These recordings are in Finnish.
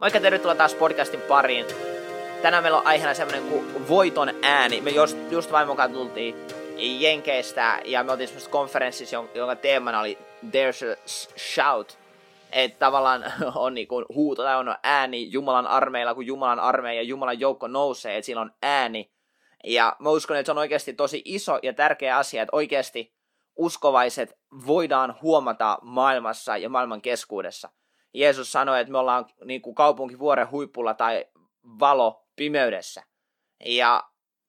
Moikka, tervetuloa taas podcastin pariin. Tänään meillä on aiheena semmonen kuin voiton ääni. Me just, just vain mukaan tultiin Jenkeistä ja me oltiin semmoisessa konferenssissa, jonka teemana oli There's a Shout. Että tavallaan on niinku huuto tai on ääni Jumalan armeilla, kun Jumalan armeija ja Jumalan joukko nousee, että sillä on ääni. Ja mä uskon, että se on oikeasti tosi iso ja tärkeä asia, että oikeasti uskovaiset voidaan huomata maailmassa ja maailman keskuudessa. Jeesus sanoi, että me ollaan niin kuin kaupunkivuoren huipulla tai valo pimeydessä. Ja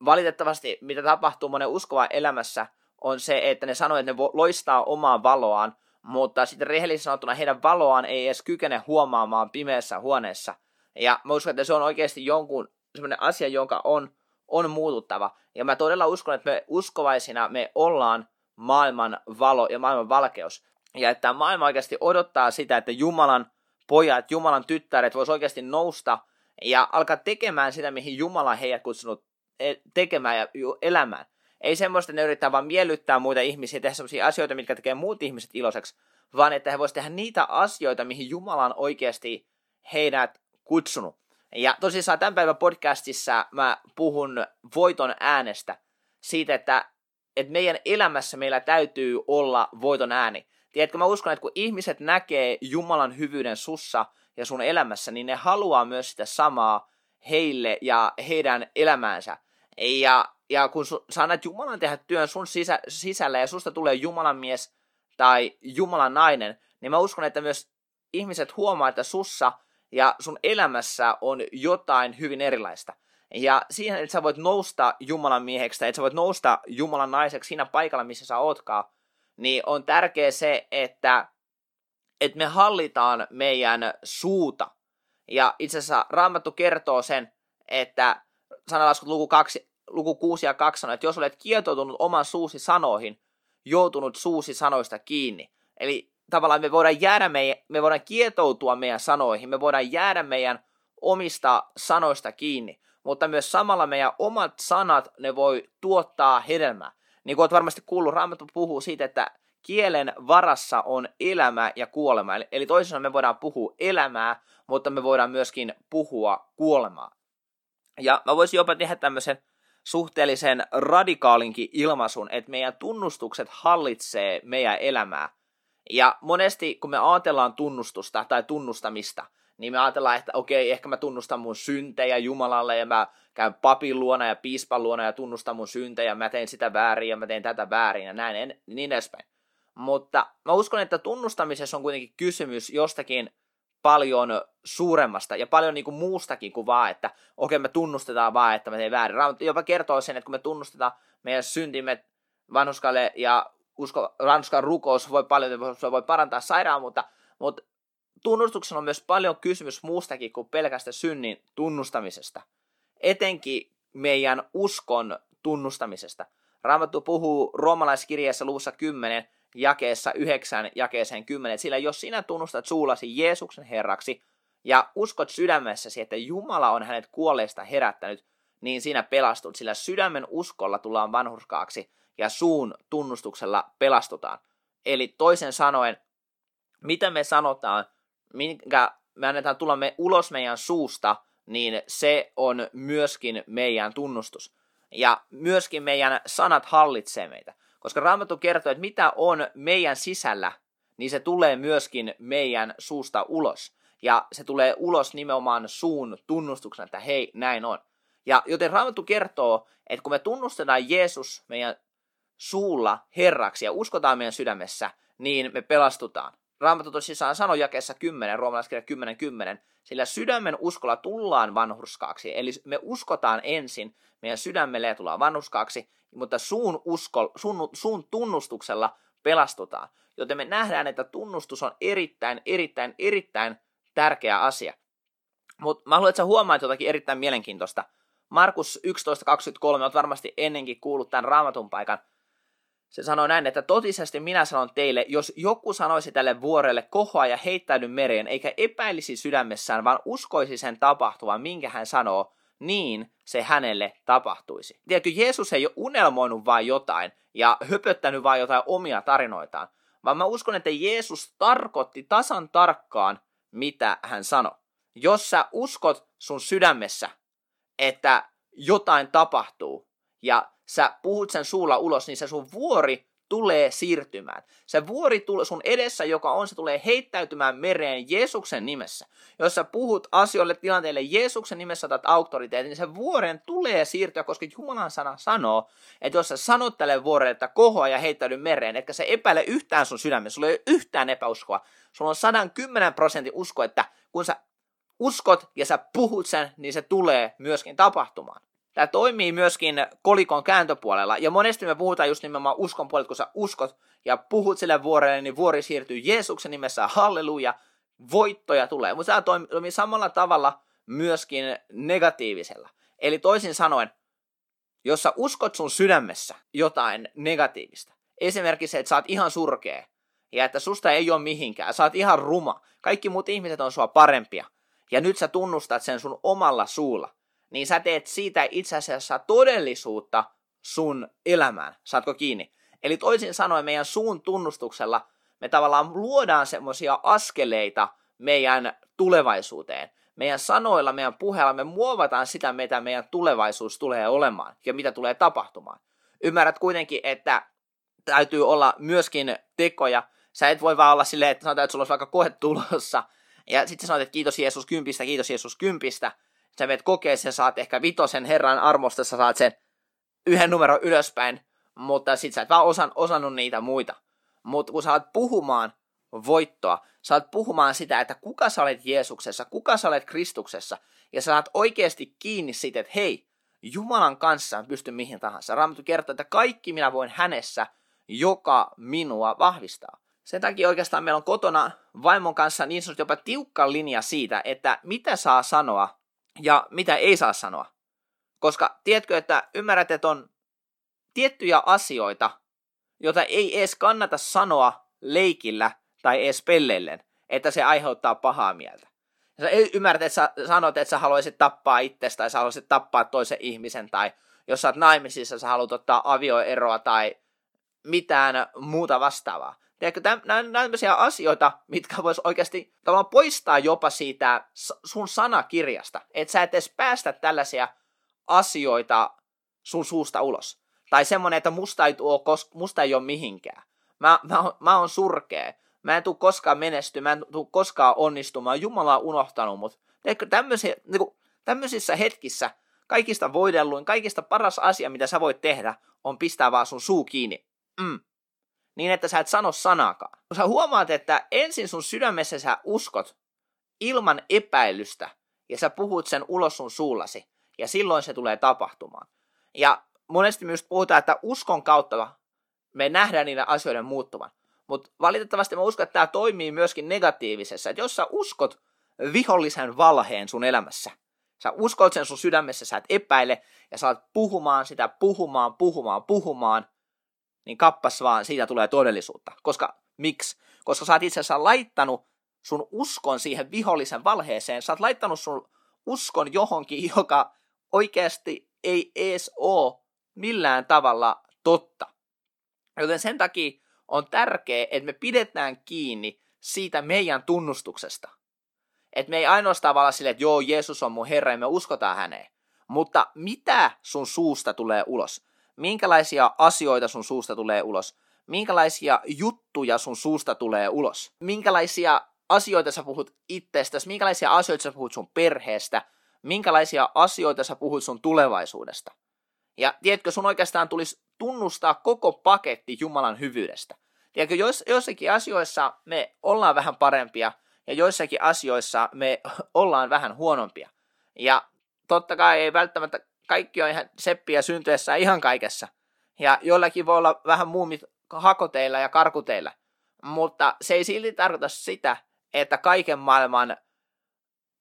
valitettavasti, mitä tapahtuu monen uskovan elämässä, on se, että ne sanoo, että ne loistaa omaa valoaan, mutta sitten rehellisesti sanottuna heidän valoaan ei edes kykene huomaamaan pimeässä huoneessa. Ja mä uskon, että se on oikeasti jonkun sellainen asia, jonka on, on muututtava. Ja mä todella uskon, että me uskovaisina me ollaan maailman valo ja maailman valkeus. Ja että maailma oikeasti odottaa sitä, että Jumalan pojat, Jumalan tyttäret vois oikeasti nousta ja alkaa tekemään sitä, mihin Jumala heidät kutsunut e, tekemään ja elämään. Ei semmoista, että ne yrittää vaan miellyttää muita ihmisiä tehdä sellaisia asioita, mitkä tekee muut ihmiset iloiseksi, vaan että he voisivat tehdä niitä asioita, mihin Jumala on oikeasti heidät kutsunut. Ja tosissaan tämän päivän podcastissa mä puhun voiton äänestä, siitä, että, että meidän elämässä meillä täytyy olla voiton ääni. Tiedätkö, mä uskon, että kun ihmiset näkee Jumalan hyvyyden sussa ja sun elämässä, niin ne haluaa myös sitä samaa heille ja heidän elämäänsä. Ja, ja kun su, sä annat Jumalan tehdä työn sun sisä, sisällä ja susta tulee Jumalan mies tai Jumalan nainen, niin mä uskon, että myös ihmiset huomaa, että sussa ja sun elämässä on jotain hyvin erilaista. Ja siihen, että sä voit nousta Jumalan mieheksi, että sä voit nousta Jumalan naiseksi siinä paikalla, missä sä ootkaan, niin on tärkeä se, että, että me hallitaan meidän suuta. Ja itse asiassa Raamattu kertoo sen, että sanalaskut luku, 2, luku 6 ja 2 sanoo, että jos olet kietoutunut oman suusi sanoihin, joutunut suusi sanoista kiinni. Eli tavallaan me voidaan jäädä meidän, me voidaan kietoutua meidän sanoihin, me voidaan jäädä meidän omista sanoista kiinni, mutta myös samalla meidän omat sanat, ne voi tuottaa hedelmää. Niin kuin olet varmasti kuullut, Raamattu puhuu siitä, että kielen varassa on elämä ja kuolema. Eli toisaalta me voidaan puhua elämää, mutta me voidaan myöskin puhua kuolemaa. Ja mä voisin jopa tehdä tämmöisen suhteellisen radikaalinkin ilmaisun, että meidän tunnustukset hallitsee meidän elämää. Ja monesti, kun me ajatellaan tunnustusta tai tunnustamista, niin me ajatellaan, että okei, ehkä mä tunnustan mun syntejä Jumalalle ja mä käyn papin luona ja piispan luona ja tunnustan mun syntejä, mä teen sitä väärin ja mä teen tätä väärin ja näin, en, niin edespäin. Mutta mä uskon, että tunnustamisessa on kuitenkin kysymys jostakin paljon suuremmasta ja paljon niin kuin muustakin kuin vaan, että okei me tunnustetaan vaan, että me teemme väärin. Raamattu jopa kertoo sen, että kun me tunnustetaan meidän syntimme vanhuskalle ja usko, ranskan rukous voi paljon, se voi parantaa sairaan, mutta, mutta tunnustuksessa on myös paljon kysymys muustakin kuin pelkästä synnin tunnustamisesta. Etenkin meidän uskon tunnustamisesta. Raamattu puhuu roomalaiskirjeessä luvussa 10, jakeessa 9, jakeeseen 10, sillä jos sinä tunnustat suullasi Jeesuksen Herraksi ja uskot sydämessäsi, että Jumala on hänet kuolleista herättänyt, niin sinä pelastut, sillä sydämen uskolla tullaan vanhurskaaksi ja suun tunnustuksella pelastutaan. Eli toisen sanoen, mitä me sanotaan, minkä me annetaan tulla me ulos meidän suusta, niin se on myöskin meidän tunnustus. Ja myöskin meidän sanat hallitsee meitä. Koska Raamattu kertoo, että mitä on meidän sisällä, niin se tulee myöskin meidän suusta ulos. Ja se tulee ulos nimenomaan suun tunnustuksena, että hei, näin on. Ja joten Raamattu kertoo, että kun me tunnustetaan Jeesus meidän suulla Herraksi ja uskotaan meidän sydämessä, niin me pelastutaan. Raamattu tosissaan sanoi jakeessa 10, roomalaiskirja 10, 10, sillä sydämen uskolla tullaan vanhurskaaksi. Eli me uskotaan ensin, meidän sydämelle ja tullaan vanhurskaaksi, mutta suun, usko, suun, suun tunnustuksella pelastutaan. Joten me nähdään, että tunnustus on erittäin, erittäin, erittäin tärkeä asia. Mutta mä haluan, että sä huomaat jotakin erittäin mielenkiintoista. Markus 11.23, olet varmasti ennenkin kuullut tämän raamatun paikan. Se sanoi näin, että totisesti minä sanon teille, jos joku sanoisi tälle vuorelle kohoa ja heittäydy mereen, eikä epäilisi sydämessään, vaan uskoisi sen tapahtuvan, minkä hän sanoo, niin se hänelle tapahtuisi. Tiedätkö, Jeesus ei ole unelmoinut vain jotain ja höpöttänyt vain jotain omia tarinoitaan, vaan mä uskon, että Jeesus tarkoitti tasan tarkkaan, mitä hän sanoi. jos sä uskot sun sydämessä, että jotain tapahtuu, ja sä puhut sen suulla ulos, niin se sun vuori tulee siirtymään. Se vuori tulee sun edessä, joka on, se tulee heittäytymään mereen Jeesuksen nimessä. Jos sä puhut asioille, tilanteille Jeesuksen nimessä otat auktoriteetin, niin se vuoren tulee siirtyä, koska Jumalan sana sanoo, että jos sä sanot tälle vuorelle, että kohoa ja heittäydy mereen, etkä se epäile yhtään sun sydämessä, sulla ei ole yhtään epäuskoa, sulla on 110 prosentin usko, että kun sä uskot ja sä puhut sen, niin se tulee myöskin tapahtumaan. Tämä toimii myöskin kolikon kääntöpuolella, ja monesti me puhutaan just nimenomaan uskon puolelta, kun sä uskot ja puhut sille vuorelle, niin vuori siirtyy Jeesuksen nimessä, halleluja, voittoja tulee. Mutta tämä toimii samalla tavalla myöskin negatiivisella. Eli toisin sanoen, jos sä uskot sun sydämessä jotain negatiivista, esimerkiksi se, että sä oot ihan surkea, ja että susta ei ole mihinkään, sä oot ihan ruma, kaikki muut ihmiset on sua parempia, ja nyt sä tunnustat sen sun omalla suulla, niin sä teet siitä itse asiassa todellisuutta sun elämään. Saatko kiinni? Eli toisin sanoen meidän suun tunnustuksella me tavallaan luodaan semmoisia askeleita meidän tulevaisuuteen. Meidän sanoilla, meidän puheella me muovataan sitä, mitä meidän tulevaisuus tulee olemaan ja mitä tulee tapahtumaan. Ymmärrät kuitenkin, että täytyy olla myöskin tekoja. Sä et voi vaan olla silleen, että sanotaan, että sulla olisi vaikka koe tulossa, ja sitten sanoit, että kiitos Jeesus kympistä, kiitos Jeesus kympistä, sä menet kokeeseen, saat ehkä vitosen Herran armosta, sä saat sen yhden numero ylöspäin, mutta sit sä et vaan osan, osannut niitä muita. Mutta kun sä alat puhumaan voittoa, sä alat puhumaan sitä, että kuka sä olet Jeesuksessa, kuka sä olet Kristuksessa, ja sä saat oikeasti kiinni siitä, että hei, Jumalan kanssa pysty mihin tahansa. Raamattu kertoo, että kaikki minä voin hänessä, joka minua vahvistaa. Sen takia oikeastaan meillä on kotona vaimon kanssa niin sanottu jopa tiukka linja siitä, että mitä saa sanoa ja mitä ei saa sanoa. Koska tiedätkö, että ymmärrät, että on tiettyjä asioita, joita ei edes kannata sanoa leikillä tai edes pelleillen, että se aiheuttaa pahaa mieltä. Ja sä ymmärrät, että sä sanot, että sä haluaisit tappaa itsestä tai sä haluaisit tappaa toisen ihmisen tai jos sä oot naimisissa, sä haluat ottaa avioeroa tai mitään muuta vastaavaa. Tiedätkö, tämmöisiä asioita, mitkä vois oikeasti tavallaan poistaa jopa siitä sun sanakirjasta. Että sä et edes päästä tällaisia asioita sun suusta ulos. Tai semmonen, että musta ei, tuo, musta ei ole mihinkään. Mä, mä, mä oon surkea. Mä en tuu koskaan menestymään, mä en tuu koskaan onnistumaan. Jumala on unohtanut mut. Tiedätkö, niin tämmöisissä hetkissä kaikista voidelluin, kaikista paras asia, mitä sä voit tehdä, on pistää vaan sun suu kiinni. Mm, niin että sä et sano sanakaan. Kun sä huomaat, että ensin sun sydämessä sä uskot ilman epäilystä ja sä puhut sen ulos sun suullasi ja silloin se tulee tapahtumaan. Ja monesti myös puhutaan, että uskon kautta me nähdään niiden asioiden muuttuvan. Mutta valitettavasti mä uskon, että tämä toimii myöskin negatiivisessa. Että jos sä uskot vihollisen valheen sun elämässä, sä uskot sen sun sydämessä, sä et epäile, ja sä oot puhumaan sitä, puhumaan, puhumaan, puhumaan, niin kappas vaan, siitä tulee todellisuutta. Koska, miksi? Koska sä oot itse asiassa laittanut sun uskon siihen vihollisen valheeseen, sä oot laittanut sun uskon johonkin, joka oikeasti ei ees oo millään tavalla totta. Joten sen takia on tärkeää, että me pidetään kiinni siitä meidän tunnustuksesta. Että me ei ainoastaan vaan sille, että joo, Jeesus on mun Herra ja me uskotaan häneen. Mutta mitä sun suusta tulee ulos? Minkälaisia asioita sun suusta tulee ulos, minkälaisia juttuja sun suusta tulee ulos, minkälaisia asioita sä puhut itsestäsi, minkälaisia asioita sä puhut sun perheestä, minkälaisia asioita sä puhut sun tulevaisuudesta. Ja tiedätkö, sun oikeastaan tulisi tunnustaa koko paketti Jumalan hyvyydestä. Tiedätkö, jois, joissakin asioissa me ollaan vähän parempia, ja joissakin asioissa me ollaan vähän huonompia. Ja totta kai ei välttämättä kaikki on ihan seppiä syntyessä ihan kaikessa. Ja joillakin voi olla vähän muumit hakoteilla ja karkuteilla. Mutta se ei silti tarkoita sitä, että kaiken maailman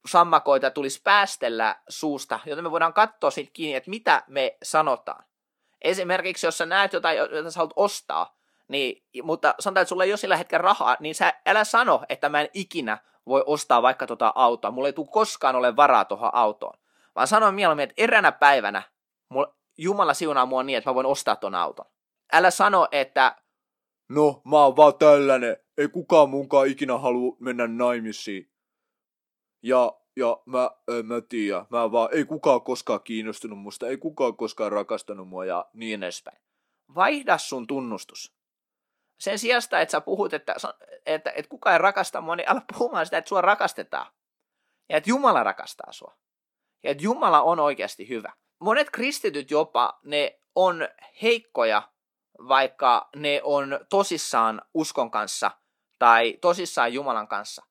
sammakoita tulisi päästellä suusta, joten me voidaan katsoa siitä kiinni, että mitä me sanotaan. Esimerkiksi jos sä näet jotain, jota sä haluat ostaa, niin, mutta sanotaan, että sulla ei ole sillä hetkellä rahaa, niin sä älä sano, että mä en ikinä voi ostaa vaikka tota autoa. Mulla ei tule koskaan ole varaa tuohon autoon vaan sanoin mieluummin, että eräänä päivänä mulla, Jumala siunaa mua niin, että mä voin ostaa ton auton. Älä sano, että no mä oon vaan tällainen, ei kukaan munkaan ikinä halua mennä naimisiin. Ja ja mä, en mä tiedä, mä vaan, ei kukaan koskaan kiinnostunut musta, ei kukaan koskaan rakastanut mua ja niin edespäin. Vaihda sun tunnustus. Sen sijasta, että sä puhut, että, että, että kukaan ei rakasta mua, niin ala puhumaan sitä, että sua rakastetaan. Ja että Jumala rakastaa sua. Ja että Jumala on oikeasti hyvä. Monet kristityt jopa, ne on heikkoja, vaikka ne on tosissaan uskon kanssa tai tosissaan Jumalan kanssa.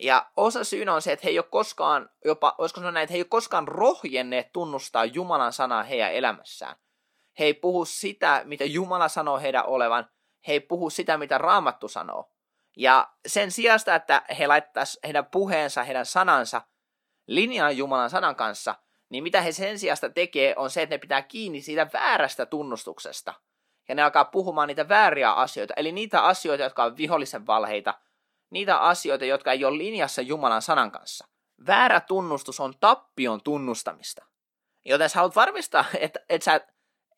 Ja osa syynä on se, että he ei ole koskaan, jopa, olisiko sanoa näin, että he ei ole koskaan rohjenneet tunnustaa Jumalan sanaa heidän elämässään. He ei puhu sitä, mitä Jumala sanoo heidän olevan, he ei puhu sitä, mitä Raamattu sanoo. Ja sen sijasta, että he laittaisivat heidän puheensa, heidän sanansa linjaan Jumalan sanan kanssa, niin mitä he sen sijasta tekee, on se, että ne pitää kiinni siitä väärästä tunnustuksesta. Ja ne alkaa puhumaan niitä vääriä asioita, eli niitä asioita, jotka on vihollisen valheita, niitä asioita, jotka ei ole linjassa Jumalan sanan kanssa. Väärä tunnustus on tappion tunnustamista. Joten sä haluat varmistaa, että, että, sä,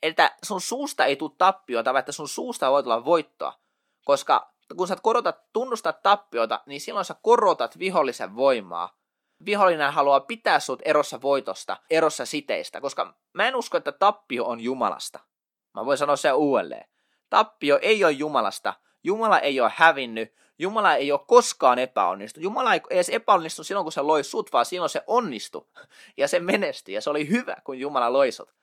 että sun suusta ei tule tappiota, vaan että sun suusta voi tulla voittoa. Koska kun sä korotat, tunnustat tappiota, niin silloin sä korotat vihollisen voimaa. Vihollinen haluaa pitää sut erossa voitosta, erossa siteistä, koska mä en usko, että tappio on Jumalasta. Mä voin sanoa sen uudelleen. Tappio ei ole Jumalasta. Jumala ei ole hävinnyt. Jumala ei ole koskaan epäonnistunut. Jumala ei edes epäonnistunut silloin, kun se loi sut, vaan silloin se onnistui. Ja se menestyi. Ja se oli hyvä, kun Jumala loi sut.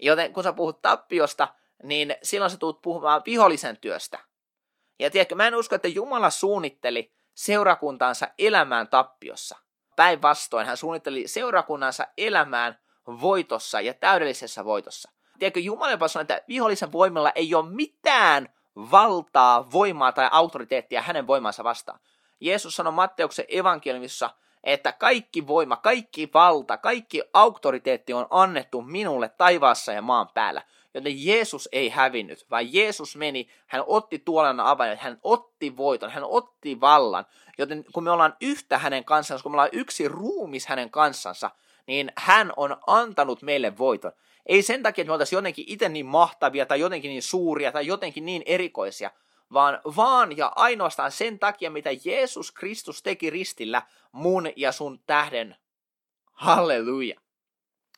Joten kun sä puhut tappiosta, niin silloin sä tulet puhumaan vihollisen työstä. Ja tiedätkö, mä en usko, että Jumala suunnitteli seurakuntaansa elämään tappiossa. Päinvastoin hän suunnitteli seurakunnansa elämään voitossa ja täydellisessä voitossa. Tiedätkö, Jumala jopa sanoi, että vihollisen voimilla ei ole mitään valtaa, voimaa tai autoriteettia hänen voimansa vastaan. Jeesus sanoi Matteuksen evankeliumissa, että kaikki voima, kaikki valta, kaikki auktoriteetti on annettu minulle taivaassa ja maan päällä. Joten Jeesus ei hävinnyt, vaan Jeesus meni, hän otti tuolan avaimet, hän otti voiton, hän otti vallan. Joten kun me ollaan yhtä hänen kanssansa, kun me ollaan yksi ruumis hänen kanssansa, niin hän on antanut meille voiton. Ei sen takia, että me oltaisiin jotenkin itse niin mahtavia tai jotenkin niin suuria tai jotenkin niin erikoisia, vaan vaan ja ainoastaan sen takia, mitä Jeesus Kristus teki ristillä mun ja sun tähden. Halleluja.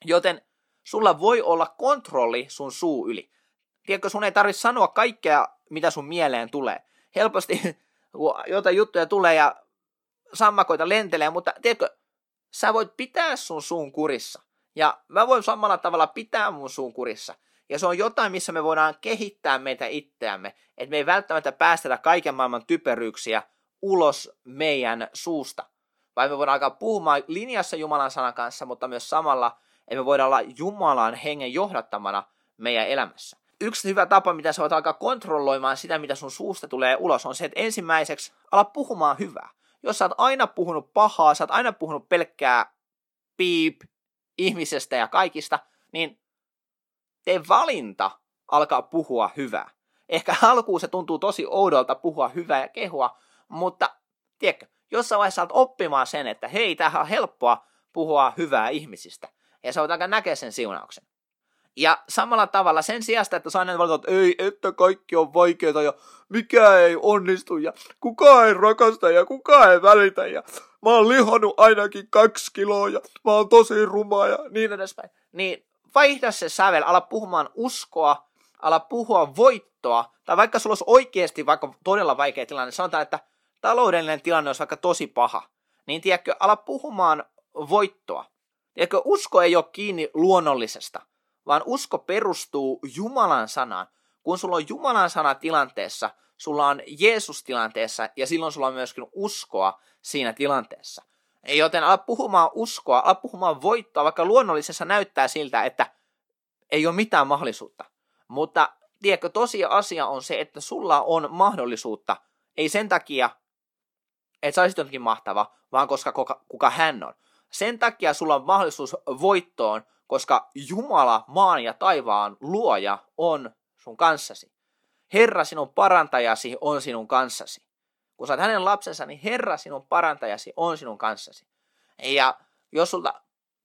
Joten sulla voi olla kontrolli sun suu yli. Tiedätkö, sun ei tarvitse sanoa kaikkea, mitä sun mieleen tulee. Helposti jotain juttuja tulee ja sammakoita lentelee, mutta tiedätkö, sä voit pitää sun suun kurissa. Ja mä voin samalla tavalla pitää mun suun kurissa. Ja se on jotain, missä me voidaan kehittää meitä itseämme. Että me ei välttämättä päästetä kaiken maailman typeryyksiä ulos meidän suusta. Vai me voidaan alkaa puhumaan linjassa Jumalan sanan kanssa, mutta myös samalla, että me voidaan olla Jumalan hengen johdattamana meidän elämässä. Yksi hyvä tapa, mitä sä voit alkaa kontrolloimaan sitä, mitä sun suusta tulee ulos, on se, että ensimmäiseksi ala puhumaan hyvää. Jos sä oot aina puhunut pahaa, sä oot aina puhunut pelkkää piip, ihmisestä ja kaikista, niin tee valinta alkaa puhua hyvää. Ehkä alkuun se tuntuu tosi oudolta puhua hyvää ja kehua, mutta tiedätkö, jossain vaiheessa saat oppimaan sen, että hei, tämähän on helppoa puhua hyvää ihmisistä. Ja sä voit aika näkeä sen siunauksen. Ja samalla tavalla sen sijasta, että sä aina valitat, että ei, että kaikki on vaikeaa ja mikä ei onnistu ja kuka ei rakasta ja kuka ei välitä ja mä oon lihannut ainakin kaksi kiloa ja mä oon tosi ruma ja niin edespäin. Niin vaihda se sävel, ala puhumaan uskoa, ala puhua voittoa, tai vaikka sulla olisi oikeasti vaikka todella vaikea tilanne, sanotaan, että taloudellinen tilanne olisi vaikka tosi paha, niin tiedätkö, ala puhumaan voittoa. Tiedätkö, usko ei ole kiinni luonnollisesta, vaan usko perustuu Jumalan sanaan. Kun sulla on Jumalan sana tilanteessa, sulla on Jeesus tilanteessa ja silloin sulla on myöskin uskoa siinä tilanteessa. Joten ala puhumaan uskoa, ala puhumaan voittoa, vaikka luonnollisessa näyttää siltä, että ei ole mitään mahdollisuutta. Mutta tiedätkö, asia on se, että sulla on mahdollisuutta, ei sen takia, että sä olisit jotenkin mahtava, vaan koska kuka, kuka hän on. Sen takia sulla on mahdollisuus voittoon, koska Jumala, maan ja taivaan luoja on sun kanssasi. Herra sinun parantajasi on sinun kanssasi. Kun oot hänen lapsensa, niin Herra sinun parantajasi on sinun kanssasi. Ja jos sulta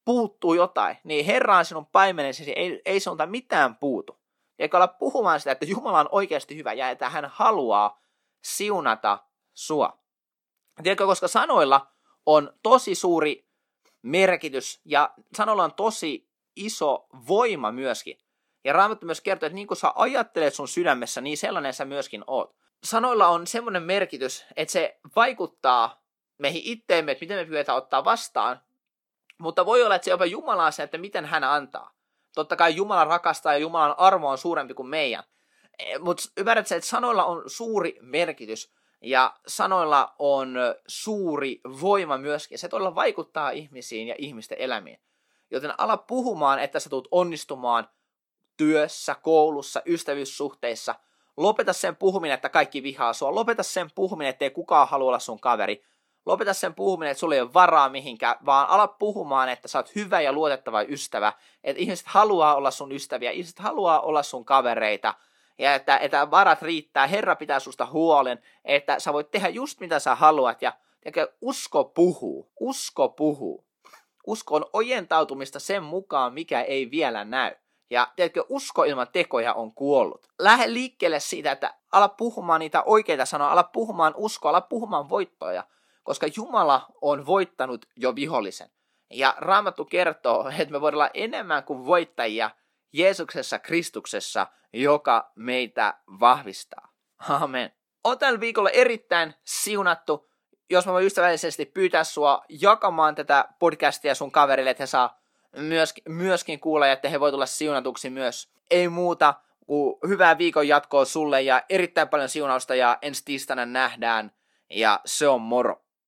puuttuu jotain, niin Herra on sinun paimenesi, ei, ei sinulta mitään puutu. Eikä olla puhumaan sitä, että Jumala on oikeasti hyvä ja että hän haluaa siunata sua. Tiedätkö, koska sanoilla on tosi suuri merkitys ja sanoilla on tosi iso voima myöskin. Ja Raamattu myös kertoo, että niin kuin sä ajattelet sun sydämessä, niin sellainen sä myöskin oot. Sanoilla on semmoinen merkitys, että se vaikuttaa meihin itteemme, että miten me pyydetään ottaa vastaan, mutta voi olla, että se jopa Jumalaa se, että miten hän antaa. Totta kai Jumala rakastaa ja Jumalan arvo on suurempi kuin meidän. E, mutta ymmärrät että sanoilla on suuri merkitys ja sanoilla on suuri voima myöskin. Se todella vaikuttaa ihmisiin ja ihmisten elämiin. Joten ala puhumaan, että sä tulet onnistumaan työssä, koulussa, ystävyyssuhteissa. Lopeta sen puhuminen, että kaikki vihaa sua. Lopeta sen puhuminen, että ei kukaan halua olla sun kaveri. Lopeta sen puhuminen, että sulla ei ole varaa mihinkään, vaan ala puhumaan, että sä oot hyvä ja luotettava ystävä. Että ihmiset haluaa olla sun ystäviä, ihmiset haluaa olla sun kavereita. Ja että, että varat riittää, Herra pitää susta huolen, että sä voit tehdä just mitä sä haluat. Ja, ja usko puhuu, usko puhuu. Usko on ojentautumista sen mukaan, mikä ei vielä näy. Ja tiedätkö, usko ilman tekoja on kuollut. Lähde liikkeelle siitä, että ala puhumaan niitä oikeita sanoja, ala puhumaan uskoa, ala puhumaan voittoja koska Jumala on voittanut jo vihollisen. Ja Raamattu kertoo, että me voidaan olla enemmän kuin voittajia Jeesuksessa Kristuksessa, joka meitä vahvistaa. Amen. On tällä viikolla erittäin siunattu. Jos mä voin ystävällisesti pyytää sua jakamaan tätä podcastia sun kaverille, että he saa myöskin, myöskin kuulla ja että he voi tulla siunatuksi myös. Ei muuta kuin hyvää viikon jatkoa sulle ja erittäin paljon siunausta ja ensi tiistaina nähdään ja se on moro.